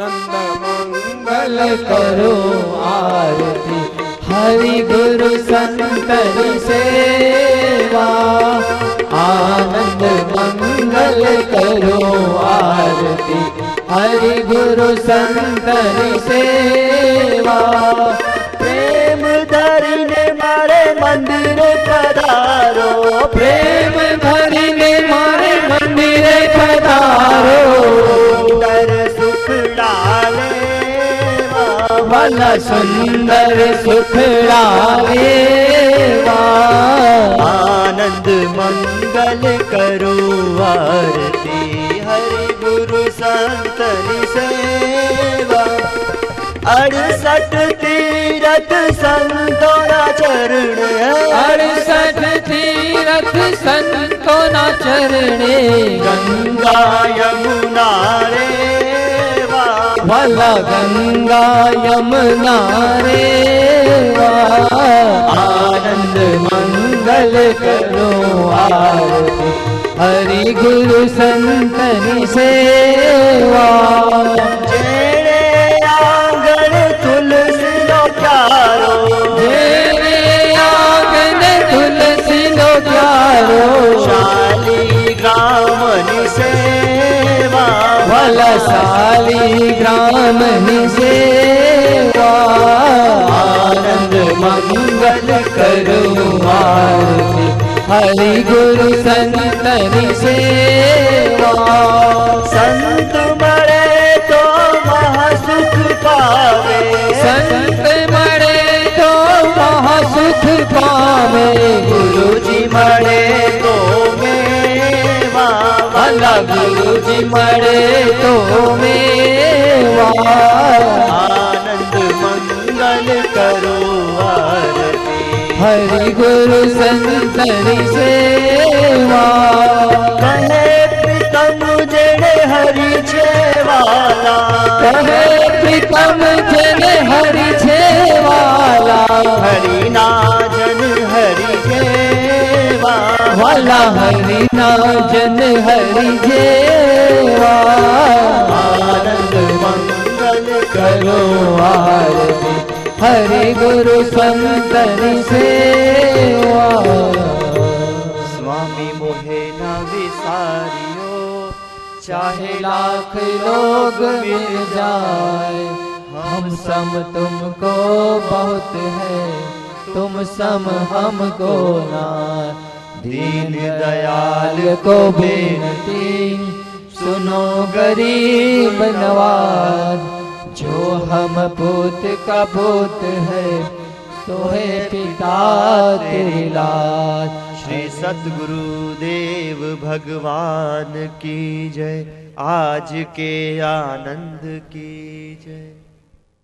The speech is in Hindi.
नंद मंगल करो आरती। हरि गुरु संतन सेवा। आनंद मंगल करो आरती। हरि गुरु संतन सेवा। प्रेम दर मारे मंदिर पधारो। प्रेम मन सुन्दर सुखरागेवा आनंद मंगल करो आरती हरि गुरु संतन सेवा। अड़सठ तीरथ संतोना चरण अड़सठ तीरथ संतोना चरणे गंगा यमुना रे भला गंगा यमुना रेवा आनंद मंगल करो आरती। हरि गुरु संतनि सेवा। जेड़े आँगन तुलसी शाली गामनि काल सारी ग्राम सेवा आनंद मंगल करुमार हरि गुरु संतन से संत मरे तो महासुख पावे। संत मरे तो महासुख पावे। गुरु जी मरे अब जी मरे तो मेवा। आनंद मंगल करो आरती। हरि गुरु संतरी सेवा। कहे प्रीतम जड़े हरि छेवाला। कहे प्रीतम जड़े हरि वाला हरि नाजन हरि जे आनंद मंगल करो आरती, हरि गुरु संतन से स्वामी मोहे न विसारियो, चाहे लाख लोग मिल जाए। हम सम तुमको बहुत है, तुम सम हमको ना। दीन दयाल को बेनती, सुनो गरीब नवाज़, जो हम पुत का पुत है तो है पिता तेरी लाज। श्री सतगुरु देव भगवान की जय, आज के आनंद की जय।